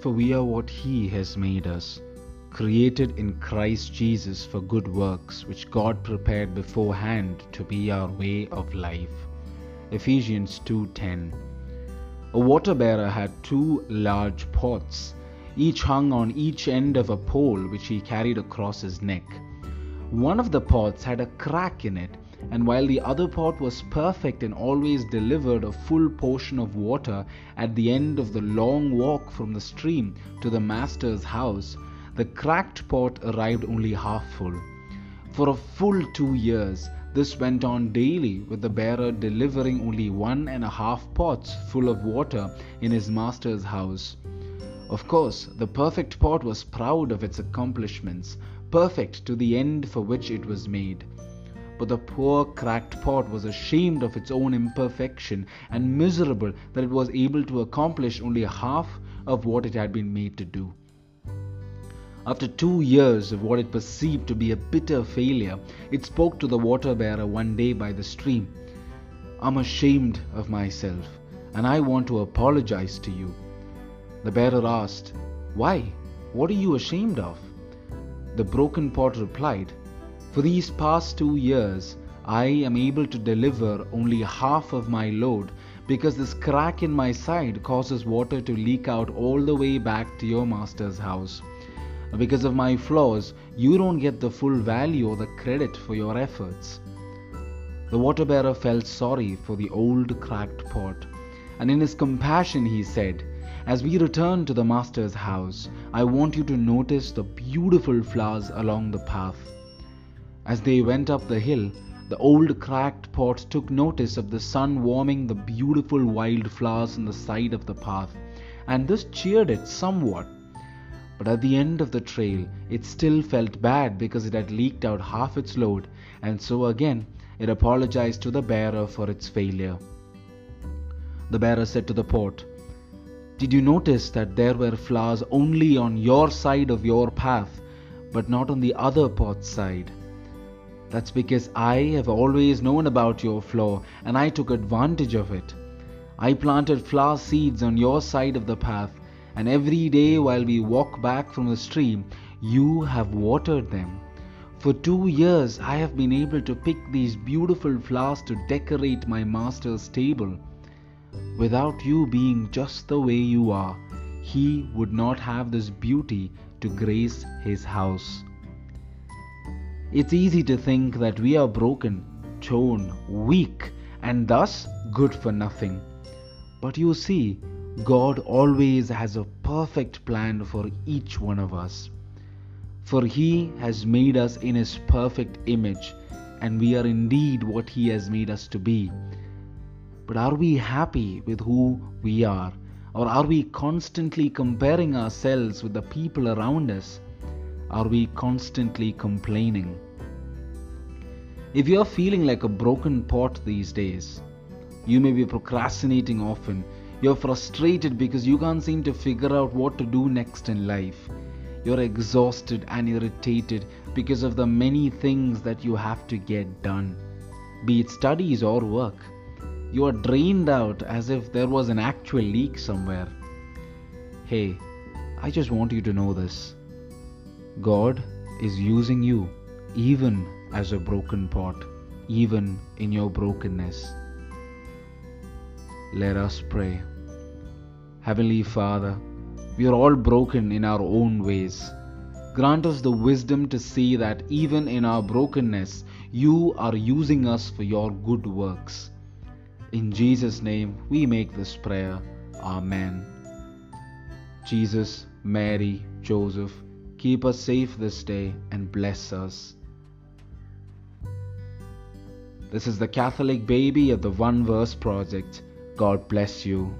For we are what He has made us, created in Christ Jesus for good works, which God prepared beforehand to be our way of life. Ephesians 2:10. A water bearer had two large pots, each hung on each end of a pole which he carried across his neck. One of the pots had a crack in it, and while the other pot was perfect and always delivered a full portion of water at the end of the long walk from the stream to the master's house, the cracked pot arrived only half full. For a full two years, this went on daily, with the bearer delivering only one and a half pots full of water in his master's house. Of course, the perfect pot was proud of its accomplishments, perfect to the end for which it was made. But the poor cracked pot was ashamed of its own imperfection and miserable that it was able to accomplish only half of what it had been made to do. After two years of what it perceived to be a bitter failure, it spoke to the water bearer one day by the stream. I'm ashamed of myself, and I want to apologize to you. The bearer asked, Why? What are you ashamed of? The broken pot replied, For these past two years, I am able to deliver only half of my load because this crack in my side causes water to leak out all the way back to your master's house. Because of my flaws, you don't get the full value or the credit for your efforts. The water bearer felt sorry for the old cracked pot, and in his compassion he said, As we return to the Master's house, I want you to notice the beautiful flowers along the path. As they went up the hill, the old cracked pot took notice of the sun warming the beautiful wild flowers on the side of the path, and this cheered it somewhat. But at the end of the trail, it still felt bad because it had leaked out half its load, and so again it apologized to the bearer for its failure. The bearer said to the pot, Did you notice that there were flowers only on your side of your path, but not on the other pot's side? That's because I have always known about your flaw and I took advantage of it. I planted flower seeds on your side of the path, and every day while we walk back from the stream, you have watered them. For two years, I have been able to pick these beautiful flowers to decorate my master's table. Without you being just the way you are, he would not have this beauty to grace his house. It's easy to think that we are broken, torn, weak, and thus good for nothing. But you see, God always has a perfect plan for each one of us. For He has made us in His perfect image, and we are indeed what He has made us to be. But are we happy with who we are? Or are we constantly comparing ourselves with the people around us? Are we constantly complaining? If you are feeling like a broken pot these days, you may be procrastinating often you're frustrated because you can't seem to figure out what to do next in life. You're exhausted and irritated because of the many things that you have to get done, be it studies or work. You are drained out as if there was an actual leak somewhere. Hey, I just want you to know this God is using you even as a broken pot, even in your brokenness. Let us pray. Heavenly Father, we are all broken in our own ways. Grant us the wisdom to see that even in our brokenness, you are using us for your good works. In Jesus' name, we make this prayer. Amen. Jesus, Mary, Joseph, keep us safe this day and bless us. This is the Catholic Baby of the One Verse Project. God bless you.